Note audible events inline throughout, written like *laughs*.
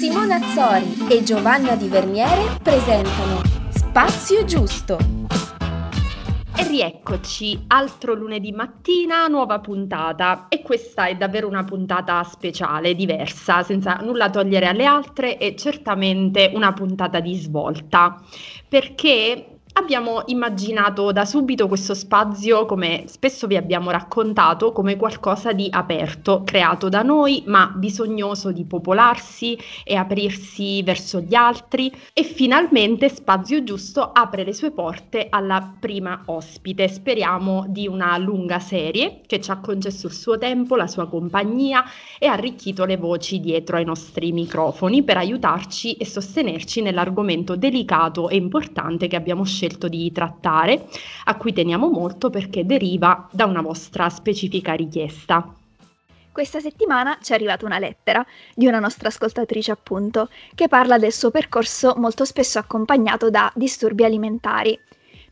Simona Azzori e Giovanna Di Verniere presentano Spazio Giusto. E rieccoci, altro lunedì mattina, nuova puntata e questa è davvero una puntata speciale, diversa, senza nulla togliere alle altre e certamente una puntata di svolta, perché Abbiamo immaginato da subito questo spazio, come spesso vi abbiamo raccontato, come qualcosa di aperto, creato da noi, ma bisognoso di popolarsi e aprirsi verso gli altri. E finalmente Spazio Giusto apre le sue porte alla prima ospite. Speriamo di una lunga serie che ci ha concesso il suo tempo, la sua compagnia e arricchito le voci dietro ai nostri microfoni per aiutarci e sostenerci nell'argomento delicato e importante che abbiamo scelto scelto di trattare, a cui teniamo molto perché deriva da una vostra specifica richiesta. Questa settimana ci è arrivata una lettera di una nostra ascoltatrice, appunto, che parla del suo percorso molto spesso accompagnato da disturbi alimentari.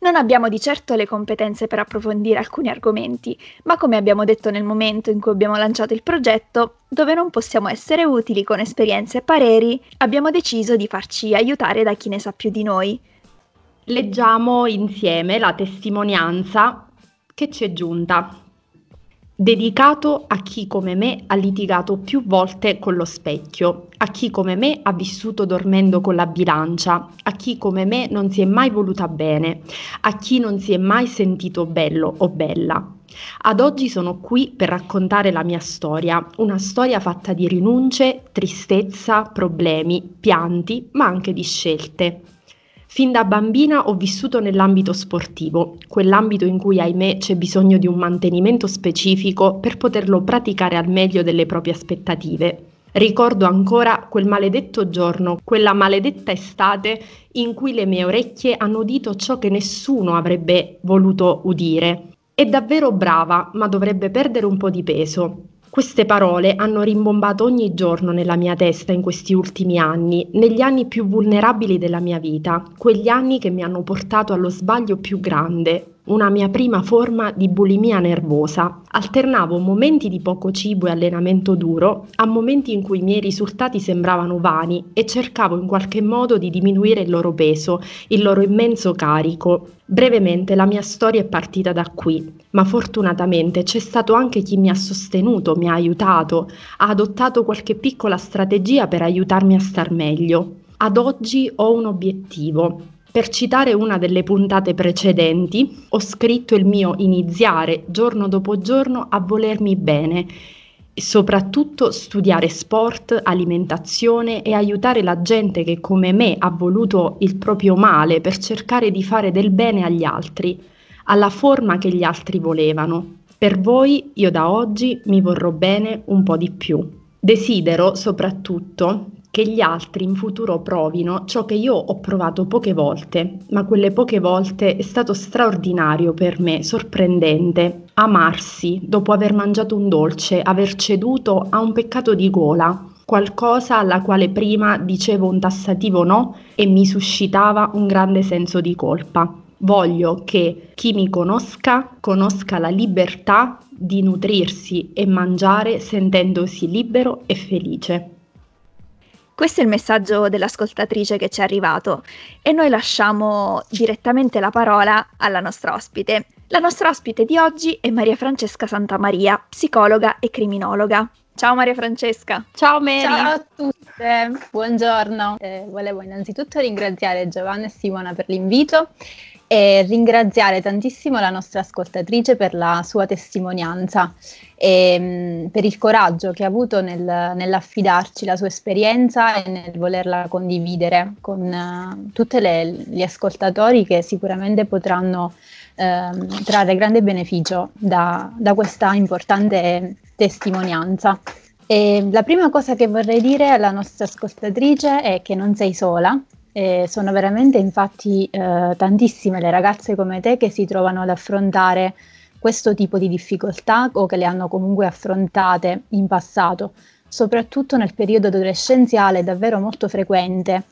Non abbiamo di certo le competenze per approfondire alcuni argomenti, ma come abbiamo detto nel momento in cui abbiamo lanciato il progetto, dove non possiamo essere utili con esperienze e pareri, abbiamo deciso di farci aiutare da chi ne sa più di noi. Leggiamo insieme la testimonianza che ci è giunta. Dedicato a chi come me ha litigato più volte con lo specchio, a chi come me ha vissuto dormendo con la bilancia, a chi come me non si è mai voluta bene, a chi non si è mai sentito bello o bella. Ad oggi sono qui per raccontare la mia storia, una storia fatta di rinunce, tristezza, problemi, pianti, ma anche di scelte. Fin da bambina ho vissuto nell'ambito sportivo, quell'ambito in cui ahimè c'è bisogno di un mantenimento specifico per poterlo praticare al meglio delle proprie aspettative. Ricordo ancora quel maledetto giorno, quella maledetta estate in cui le mie orecchie hanno udito ciò che nessuno avrebbe voluto udire. È davvero brava, ma dovrebbe perdere un po' di peso. Queste parole hanno rimbombato ogni giorno nella mia testa in questi ultimi anni, negli anni più vulnerabili della mia vita, quegli anni che mi hanno portato allo sbaglio più grande, una mia prima forma di bulimia nervosa. Alternavo momenti di poco cibo e allenamento duro a momenti in cui i miei risultati sembravano vani e cercavo in qualche modo di diminuire il loro peso, il loro immenso carico. Brevemente la mia storia è partita da qui, ma fortunatamente c'è stato anche chi mi ha sostenuto, mi ha aiutato, ha adottato qualche piccola strategia per aiutarmi a star meglio. Ad oggi ho un obiettivo, per citare una delle puntate precedenti, ho scritto il mio iniziare giorno dopo giorno a volermi bene e soprattutto studiare sport, alimentazione e aiutare la gente che come me ha voluto il proprio male per cercare di fare del bene agli altri, alla forma che gli altri volevano. Per voi io da oggi mi vorrò bene un po' di più. Desidero soprattutto che gli altri in futuro provino ciò che io ho provato poche volte, ma quelle poche volte è stato straordinario per me, sorprendente. Amarsi dopo aver mangiato un dolce, aver ceduto a un peccato di gola, qualcosa alla quale prima dicevo un tassativo no e mi suscitava un grande senso di colpa. Voglio che chi mi conosca conosca la libertà di nutrirsi e mangiare sentendosi libero e felice. Questo è il messaggio dell'ascoltatrice che ci è arrivato e noi lasciamo direttamente la parola alla nostra ospite. La nostra ospite di oggi è Maria Francesca Santamaria, psicologa e criminologa. Ciao Maria Francesca. Ciao Mary. Ciao a tutte, buongiorno. Eh, volevo innanzitutto ringraziare Giovanna e Simona per l'invito e ringraziare tantissimo la nostra ascoltatrice per la sua testimonianza e mh, per il coraggio che ha avuto nel, nell'affidarci la sua esperienza e nel volerla condividere con uh, tutti gli ascoltatori che sicuramente potranno uh, trarre grande beneficio da, da questa importante testimonianza. E la prima cosa che vorrei dire alla nostra ascoltatrice è che non sei sola, e sono veramente infatti eh, tantissime le ragazze come te che si trovano ad affrontare questo tipo di difficoltà o che le hanno comunque affrontate in passato. Soprattutto nel periodo adolescenziale è davvero molto frequente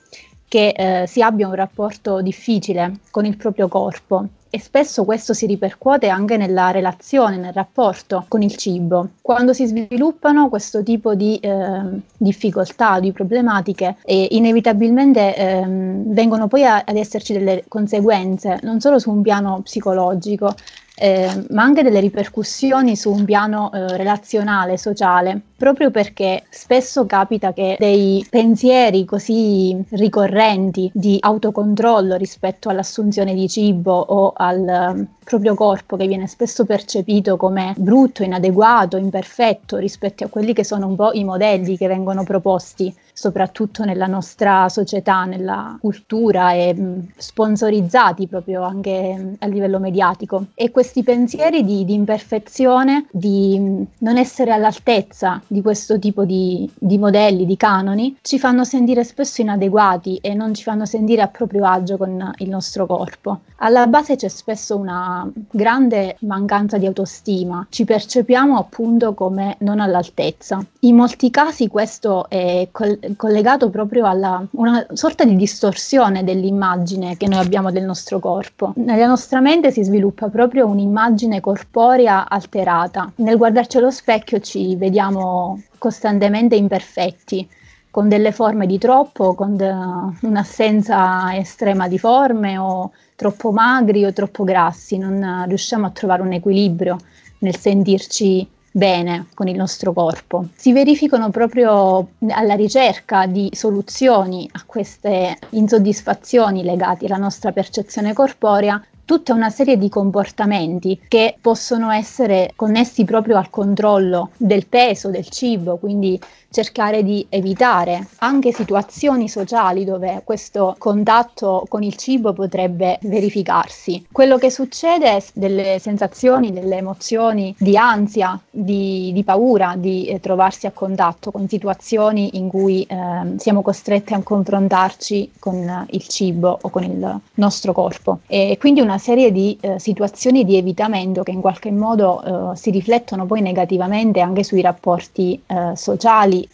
che eh, si abbia un rapporto difficile con il proprio corpo e spesso questo si ripercuote anche nella relazione, nel rapporto con il cibo. Quando si sviluppano questo tipo di eh, difficoltà, di problematiche, eh, inevitabilmente ehm, vengono poi a, ad esserci delle conseguenze, non solo su un piano psicologico, eh, ma anche delle ripercussioni su un piano eh, relazionale, sociale, proprio perché spesso capita che dei pensieri così ricorrenti di autocontrollo rispetto all'assunzione di cibo o al um, proprio corpo che viene spesso percepito come brutto, inadeguato, imperfetto rispetto a quelli che sono un po' i modelli che vengono proposti soprattutto nella nostra società, nella cultura e mh, sponsorizzati proprio anche mh, a livello mediatico. E questi pensieri di, di imperfezione, di mh, non essere all'altezza di questo tipo di, di modelli, di canoni, ci fanno sentire spesso inadeguati e non ci fanno sentire a proprio agio con il nostro corpo. Alla base c'è spesso una grande mancanza di autostima, ci percepiamo appunto come non all'altezza. In molti casi questo è col- collegato proprio alla una sorta di distorsione dell'immagine che noi abbiamo del nostro corpo. Nella nostra mente si sviluppa proprio un'immagine corporea alterata. Nel guardarci allo specchio ci vediamo costantemente imperfetti con delle forme di troppo, con de- un'assenza estrema di forme o troppo magri o troppo grassi, non riusciamo a trovare un equilibrio nel sentirci bene con il nostro corpo. Si verificano proprio alla ricerca di soluzioni a queste insoddisfazioni legate alla nostra percezione corporea tutta una serie di comportamenti che possono essere connessi proprio al controllo del peso del cibo, quindi cercare di evitare anche situazioni sociali dove questo contatto con il cibo potrebbe verificarsi. Quello che succede è delle sensazioni, delle emozioni di ansia, di, di paura di eh, trovarsi a contatto con situazioni in cui eh, siamo costretti a confrontarci con il cibo o con il nostro corpo. E quindi una serie di eh, situazioni di evitamento che in qualche modo eh, si riflettono poi negativamente anche sui rapporti eh,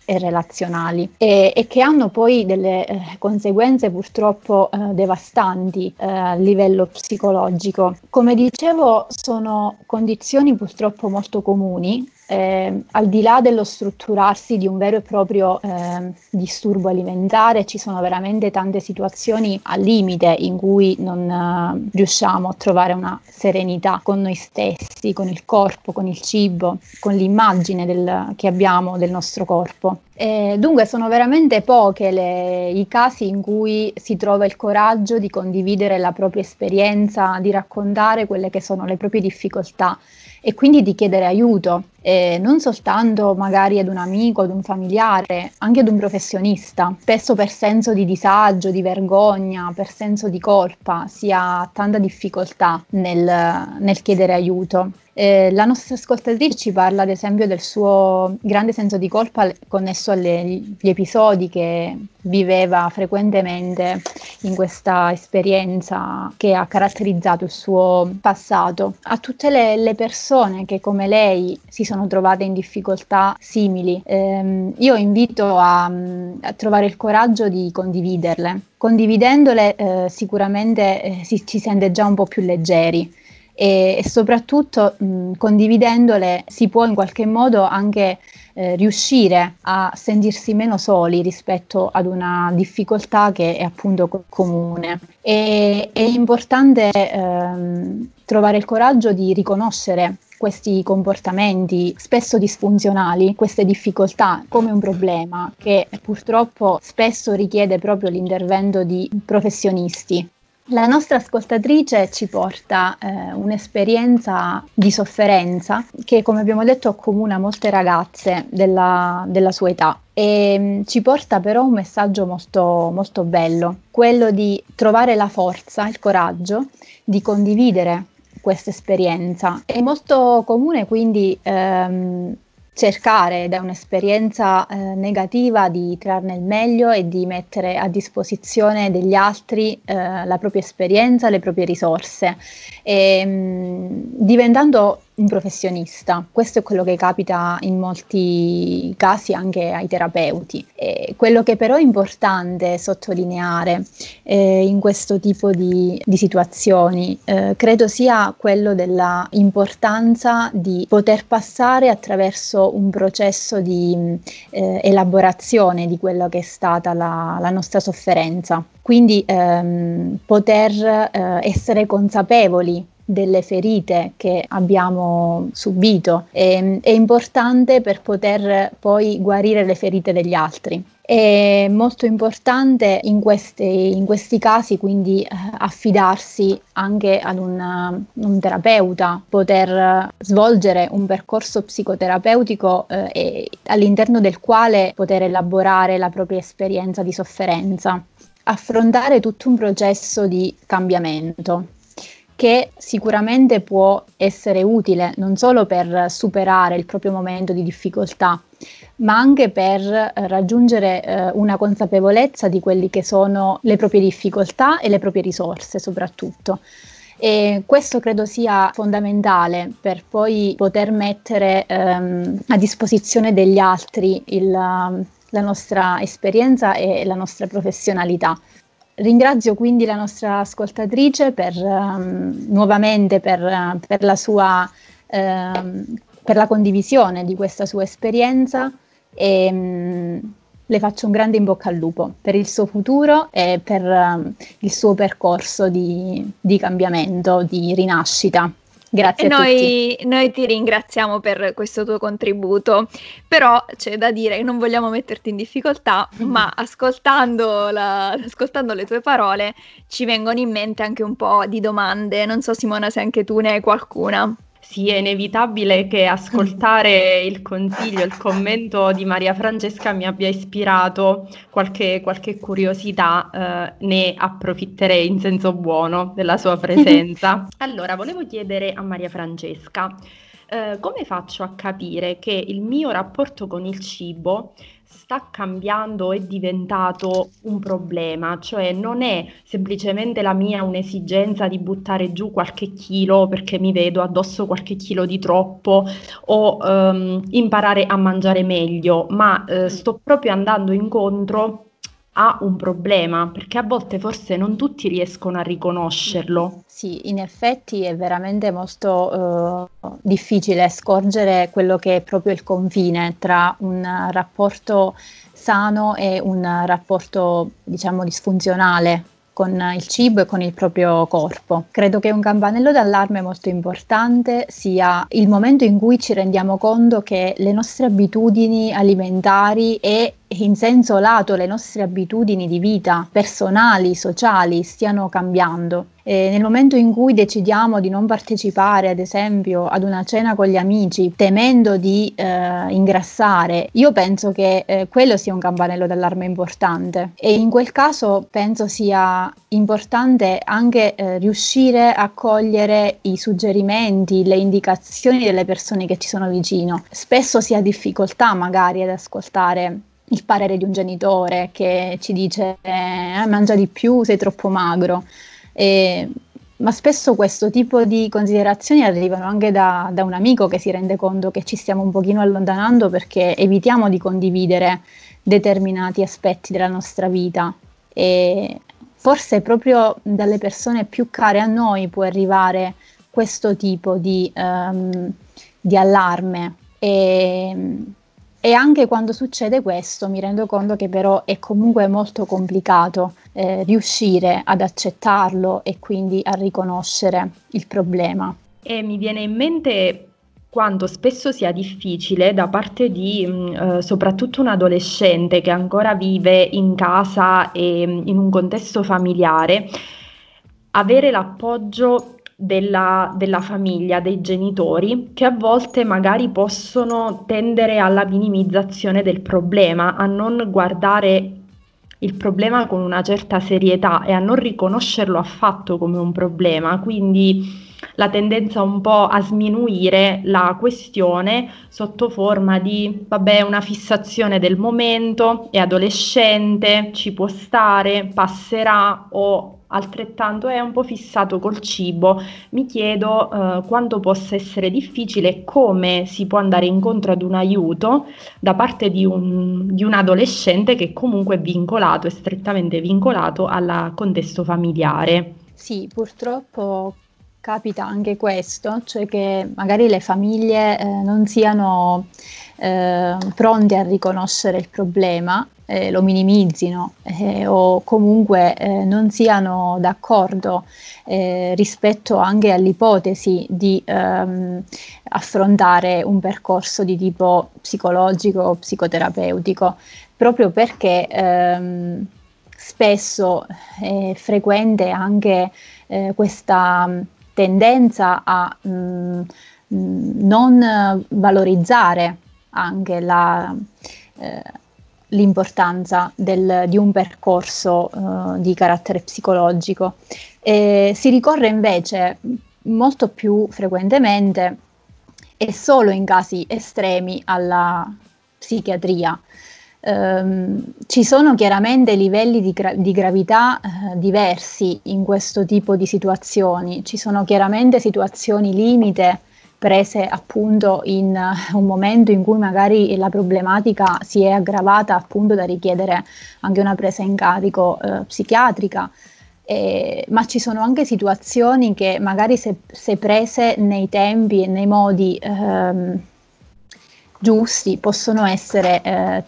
e relazionali e, e che hanno poi delle eh, conseguenze purtroppo eh, devastanti eh, a livello psicologico. Come dicevo, sono condizioni purtroppo molto comuni eh, al di là dello strutturarsi di un vero e proprio eh, disturbo alimentare, ci sono veramente tante situazioni al limite in cui non eh, riusciamo a trovare una serenità con noi stessi, con il corpo, con il cibo, con l'immagine del, che abbiamo del nostro corpo. E dunque sono veramente poche le, i casi in cui si trova il coraggio di condividere la propria esperienza, di raccontare quelle che sono le proprie difficoltà e quindi di chiedere aiuto, eh, non soltanto magari ad un amico, ad un familiare, anche ad un professionista. Spesso per senso di disagio, di vergogna, per senso di colpa si ha tanta difficoltà nel, nel chiedere aiuto. Eh, la nostra ascoltatrice ci parla ad esempio del suo grande senso di colpa connesso agli episodi che viveva frequentemente in questa esperienza che ha caratterizzato il suo passato. A tutte le, le persone che come lei si sono trovate in difficoltà simili, ehm, io invito a, a, trovare il coraggio di condividerle. Condividendole eh, sicuramente eh, si, ci sente già un po' più leggeri e, soprattutto mh, condividendole si può in qualche modo anche eh, riuscire a sentirsi meno soli rispetto ad una difficoltà che è appunto co- comune. E, è importante ehm, trovare il coraggio di riconoscere questi comportamenti spesso disfunzionali, queste difficoltà come un problema che purtroppo spesso richiede proprio l'intervento di professionisti la nostra ascoltatrice ci porta eh, un'esperienza di sofferenza che, come abbiamo detto, accomuna molte ragazze della, della sua età e mh, mm, ci porta però un messaggio molto, molto bello, quello di trovare la forza, il coraggio di condividere questa esperienza. È molto comune quindi ehm, cercare da un'esperienza eh, negativa di trarne il meglio e di mettere a disposizione degli altri eh, la propria esperienza, le proprie risorse, e, mh, diventando un professionista. Questo è quello che capita in molti casi anche ai terapeuti. E quello che però è importante sottolineare eh, in questo tipo di, di situazioni eh, credo sia quello dell'importanza di poter passare attraverso un processo di eh, elaborazione di quello che è stata la, la nostra sofferenza. Quindi ehm, poter eh, essere consapevoli delle ferite che abbiamo subito. È, è importante per poter poi guarire le ferite degli altri. È molto importante in questi, in questi casi quindi eh, affidarsi anche ad una, un terapeuta, poter svolgere un percorso psicoterapeutico eh, all'interno del quale poter elaborare la propria esperienza di sofferenza, affrontare tutto un processo di cambiamento che sicuramente può essere utile non solo per superare il proprio momento di difficoltà, ma anche per eh, raggiungere eh, una consapevolezza di quelle che sono le proprie difficoltà e le proprie risorse soprattutto. E questo credo sia fondamentale per poi poter mettere ehm, a disposizione degli altri il, la nostra esperienza e la nostra professionalità. Ringrazio quindi la nostra ascoltatrice per, um, nuovamente per, per, la sua, um, per la condivisione di questa sua esperienza e um, le faccio un grande in bocca al lupo per il suo futuro e per il suo percorso di, di cambiamento, di rinascita. Grazie e noi, noi, ti ringraziamo per questo tuo contributo, però c'è da dire che non vogliamo metterti in difficoltà, *laughs* ma ascoltando, la, ascoltando, le tue parole ci vengono in mente anche un po' di domande. Non so Simona se anche tu ne hai qualcuna. Sì, è inevitabile che ascoltare *laughs* il consiglio, il commento di Maria Francesca mi abbia ispirato qualche, qualche curiosità, eh, ne approfitterei in senso buono della sua presenza. *laughs* allora, volevo chiedere a Maria Francesca, eh, come faccio a capire che il mio rapporto con il cibo sta cambiando, è diventato un problema, cioè non è semplicemente la mia un'esigenza di buttare giù qualche chilo perché mi vedo addosso qualche chilo di troppo o um, imparare a mangiare meglio, ma uh, sto proprio andando incontro a un problema, perché a volte forse non tutti riescono a riconoscerlo. Sì, in effetti è veramente molto uh, difficile scorgere quello che è proprio il confine tra un rapporto sano e un rapporto, diciamo, disfunzionale con il cibo e con il proprio corpo. Credo che un campanello d'allarme molto importante sia il momento in cui ci rendiamo conto che le nostre abitudini alimentari e in senso lato le nostre abitudini di vita personali, sociali stiano cambiando. E nel momento in cui decidiamo di non partecipare, ad esempio, ad una cena con gli amici, temendo di eh, ingrassare, io penso che eh, quello sia un campanello d'allarme importante. E in quel caso penso sia importante anche eh, riuscire a cogliere i suggerimenti, le indicazioni delle persone che ci sono vicino. Spesso si ha difficoltà magari ad ascoltare il parere di un genitore che ci dice eh, mangia di più, sei troppo magro. E, ma spesso questo tipo di considerazioni arrivano anche da, da, un amico che si rende conto che ci stiamo un pochino allontanando perché evitiamo di condividere determinati aspetti della nostra vita. E forse proprio dalle persone più care a noi può arrivare questo tipo di, um, di allarme. E, e anche quando succede questo mi rendo conto che però è comunque molto complicato eh, riuscire ad accettarlo e quindi a riconoscere il problema. E mi viene in mente quanto spesso sia difficile da parte di mh, mm, eh, soprattutto un adolescente che ancora vive in casa e mh, in un contesto familiare avere l'appoggio della, della, famiglia, dei genitori, che a volte magari possono tendere alla minimizzazione del problema, a non guardare il problema con una certa serietà e a non riconoscerlo affatto come un problema. Quindi la tendenza un po' a sminuire la questione sotto forma di vabbè una fissazione del momento, è adolescente, ci può stare, passerà o altrettanto è un po' fissato col cibo. Mi chiedo eh, quanto possa essere difficile e come si può andare incontro ad un aiuto da parte di un, di un adolescente che comunque è vincolato, è strettamente vincolato al contesto familiare. Sì, purtroppo capita anche questo, cioè che magari le famiglie eh, non siano eh, pronte a riconoscere il problema eh, lo minimizzino eh, o comunque eh, non siano d'accordo eh, rispetto anche all'ipotesi di ehm, affrontare un percorso di tipo psicologico o psicoterapeutico, proprio perché ehm, spesso è frequente anche eh, questa tendenza a mh, mm, mm, non valorizzare anche la, eh, l'importanza del, di un percorso uh, di carattere psicologico. E si ricorre invece molto più frequentemente e solo in casi estremi alla psichiatria. Um, ci sono chiaramente livelli di, gra- di gravità uh, diversi in questo tipo di situazioni, ci sono chiaramente situazioni limite prese appunto in uh, un momento in cui magari la problematica si è aggravata appunto da richiedere anche una presa in carico uh, psichiatrica. Eh, ma ci sono anche situazioni che magari se, se prese nei tempi e nei modi ehm, giusti possono essere eh,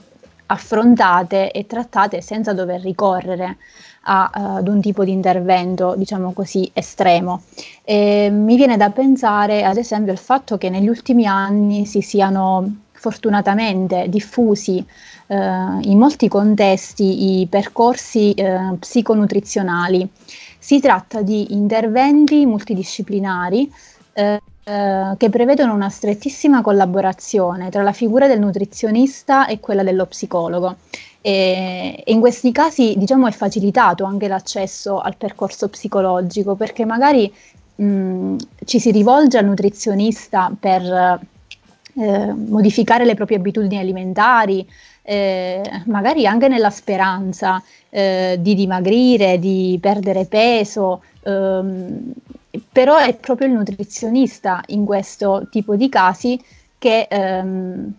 affrontate e trattate senza dover ricorrere a, uh, ad un tipo di intervento, diciamo così, estremo. E mi viene da pensare, ad esempio, al fatto che negli ultimi anni si siano fortunatamente diffusi uh, in molti contesti i percorsi uh, psiconutrizionali. Si tratta di interventi multidisciplinari che prevedono una strettissima collaborazione tra la figura del nutrizionista e quella dello psicologo e, in questi casi diciamo è facilitato anche l'accesso al percorso psicologico perché magari mh, ci si rivolge al nutrizionista per eh, modificare le proprie abitudini alimentari, eh, magari anche nella speranza eh, di dimagrire, di perdere peso, ehm, però è proprio il nutrizionista in questo tipo di casi che ehm,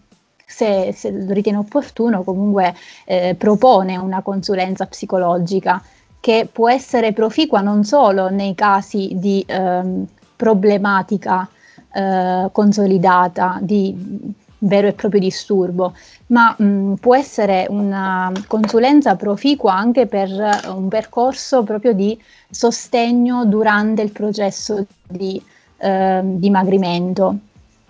se, se lo ritiene opportuno, comunque eh, propone una consulenza psicologica che può essere proficua non solo nei casi di ehm, problematica eh, consolidata, di vero e proprio disturbo, ma mh, può essere una consulenza proficua anche per un percorso proprio di sostegno durante il processo di eh, dimagrimento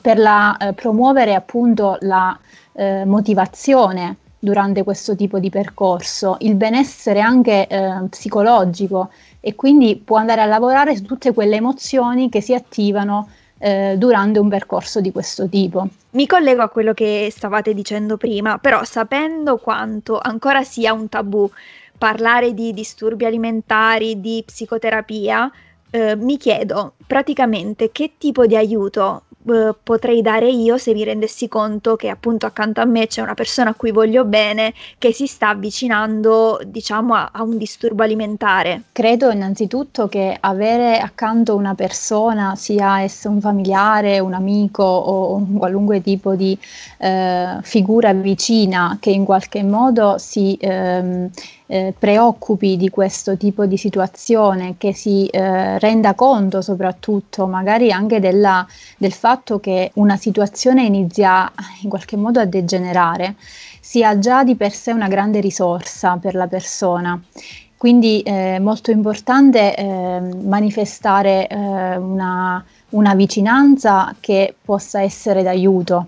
per la, eh, promuovere appunto la eh, motivazione durante questo tipo di percorso, il benessere anche eh, psicologico e quindi può andare a lavorare su tutte quelle emozioni che si attivano eh, durante un percorso di questo tipo. Mi collego a quello che stavate dicendo prima, però sapendo quanto ancora sia un tabù parlare di disturbi alimentari, di psicoterapia, eh, mi chiedo praticamente che tipo di aiuto eh, potrei dare io se mi rendessi conto che appunto accanto a me c'è una persona a cui voglio bene che si sta avvicinando diciamo a, a un disturbo alimentare. Credo innanzitutto che avere accanto una persona, sia esso un familiare, un amico o un qualunque tipo di eh, figura vicina che in qualche modo si ehm, eh, preoccupi di questo tipo di situazione, che si eh, renda conto soprattutto magari anche della, del fatto che una situazione inizia in qualche modo a degenerare, sia già di per sé una grande risorsa per la persona. Quindi è eh, molto importante eh, manifestare eh, una, una vicinanza che possa essere d'aiuto.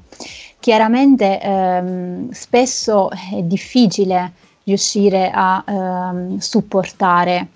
Chiaramente ehm, spesso è difficile riuscire a ehm, supportare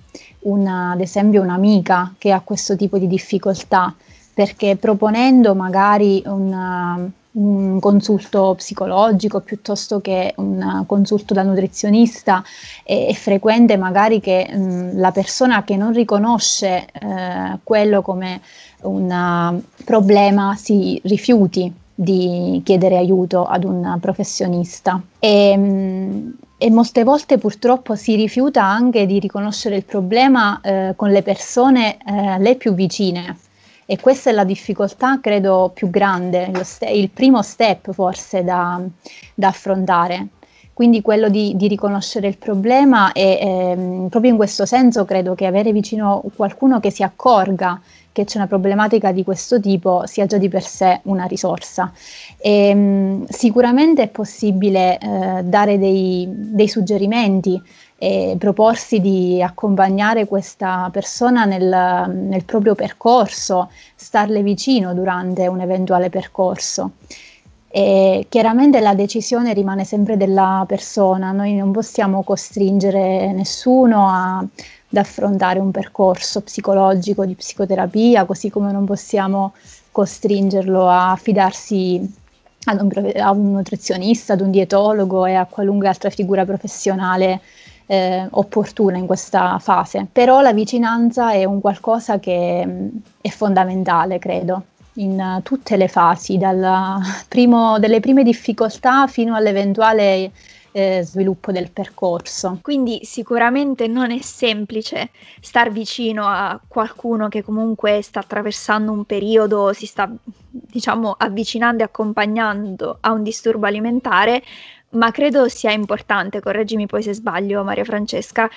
una, ad esempio un'amica che ha questo tipo di difficoltà, perché proponendo magari una, un consulto psicologico piuttosto che un consulto da nutrizionista è, è frequente magari che mh, la persona che non riconosce eh, quello come un problema si rifiuti di chiedere aiuto ad un professionista. E, mm, e molte volte purtroppo si rifiuta anche di riconoscere il problema eh, con le persone eh, a lei più vicine. E questa è la difficoltà, credo, più grande, st- il primo step forse da, da affrontare. Quindi quello di, di, riconoscere il problema e ehm, proprio in questo senso credo che avere vicino qualcuno che si accorga che c'è una problematica di questo tipo sia già di per sé una risorsa. E, ehm, sicuramente è possibile eh, dare dei, dei suggerimenti e proporsi di accompagnare questa persona nel, nel proprio percorso, starle vicino durante un eventuale percorso. E chiaramente la decisione rimane sempre della persona, noi non possiamo costringere nessuno a, ad affrontare un percorso psicologico di psicoterapia, così come non possiamo costringerlo a fidarsi ad un, a un nutrizionista, ad un dietologo e a qualunque altra figura professionale eh, opportuna in questa fase. Però la vicinanza è un qualcosa che mh, è fondamentale, credo in uh, tutte le fasi, primo, dalle prime difficoltà fino all'eventuale eh, sviluppo del percorso. Quindi sicuramente non è semplice star vicino a qualcuno che comunque sta attraversando un periodo, si sta diciamo avvicinando e accompagnando a un disturbo alimentare, ma credo sia importante, correggimi poi se sbaglio Maria Francesca,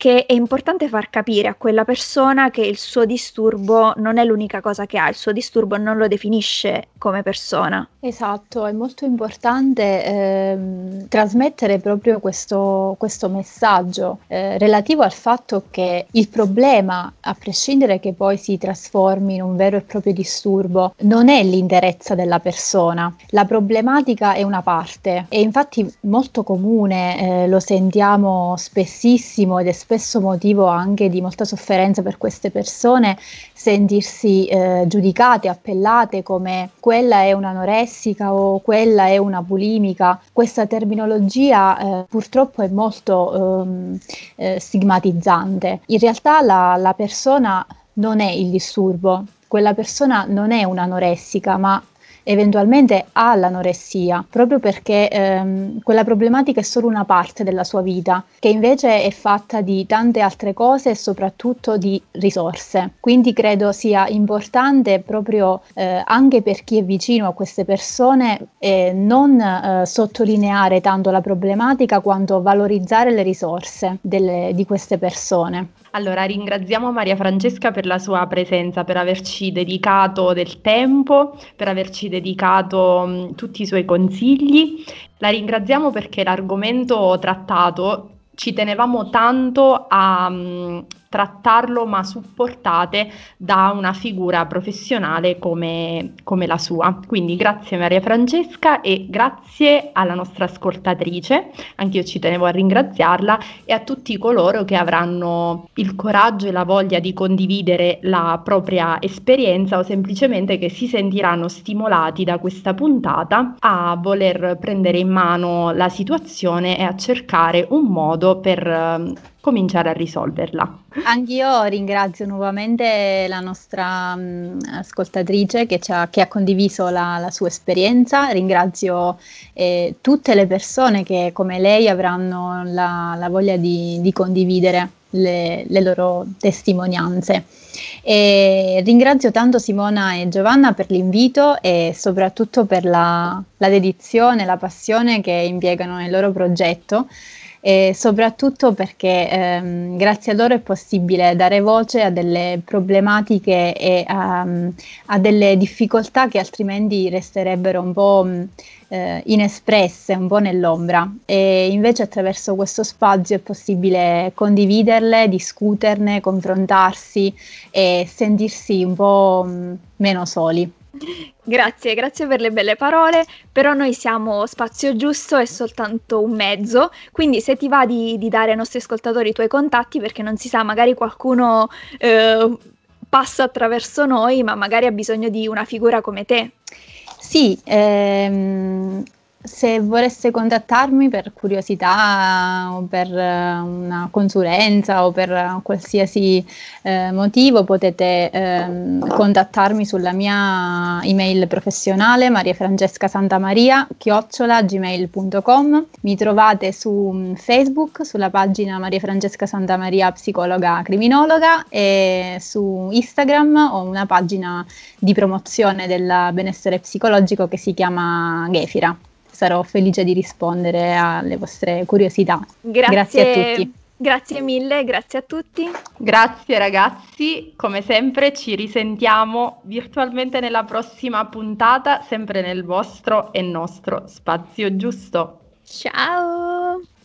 che è importante far capire a quella persona che il suo disturbo non è l'unica cosa che ha, il suo disturbo non lo definisce come persona. Esatto, è molto importante ehm, trasmettere proprio questo, questo messaggio eh, relativo al fatto che il problema, a prescindere che poi si trasformi in un vero e proprio disturbo, non è l'interezza della persona, la problematica è una parte e infatti molto comune, eh, lo sentiamo spessissimo ed è spesso motivo anche di molta sofferenza per queste persone sentirsi eh, giudicate, appellate come quella è un'anoressica o quella è una bulimica. Questa terminologia eh, purtroppo è molto ehm, eh, stigmatizzante. In realtà la, la persona non è il disturbo, quella persona non è un'anoressica, ma eventualmente ha l'anoressia, proprio perché ehm, quella problematica è solo una parte della sua vita, che invece è fatta di tante altre cose e soprattutto di risorse. Quindi credo sia importante proprio eh, anche per chi è vicino a queste persone eh, non eh, sottolineare tanto la problematica quanto valorizzare le risorse delle, di queste persone. Allora, ringraziamo Maria Francesca per la sua presenza, per averci dedicato del tempo, per averci dedicato mh, tutti i suoi consigli. La ringraziamo perché l'argomento trattato ci tenevamo tanto a trattarlo ma supportate da una figura professionale come, come la sua. Quindi grazie Maria Francesca e grazie alla nostra ascoltatrice, anche io ci tenevo a ringraziarla e a tutti coloro che avranno il coraggio e la voglia di condividere la propria esperienza o semplicemente che si sentiranno stimolati da questa puntata a voler prendere in mano la situazione e a cercare un modo per cominciare a risolverla. Anch'io ringrazio nuovamente la nostra um, ascoltatrice che, ha, che, ha, condiviso la, la sua esperienza, ringrazio eh, tutte le persone che come lei avranno la, la voglia di, di condividere le, le, loro testimonianze. E ringrazio tanto Simona e Giovanna per l'invito e soprattutto per la, la dedizione, la passione che impiegano nel loro progetto e soprattutto perché ehm, grazie a loro è possibile dare voce a delle problematiche e a, a delle difficoltà che altrimenti resterebbero un po' eh, inespresse, un po' nell'ombra e invece attraverso questo spazio è possibile condividerle, discuterne, confrontarsi e sentirsi un po' meno soli. Grazie, grazie per le belle parole, però noi siamo spazio giusto e soltanto un mezzo, quindi se ti va di, di dare ai nostri ascoltatori i tuoi contatti, perché non si sa, magari qualcuno eh, passa attraverso noi, ma magari ha bisogno di una figura come te. Sì, ehm, se volesse contattarmi per curiosità o per eh, una consulenza o per qualsiasi eh, motivo potete eh, contattarmi sulla mia email professionale mariafrancescasantamaria chiocciola gmail.com mi trovate su mm, Facebook sulla pagina Maria Francesca Santamaria psicologa criminologa e su Instagram ho una pagina di promozione del benessere psicologico che si chiama Gefira sarò felice di rispondere alle vostre curiosità. Grazie, grazie a tutti. Grazie mille, grazie a tutti. Grazie ragazzi, come sempre ci risentiamo virtualmente nella prossima puntata, sempre nel vostro e nostro spazio giusto. Ciao!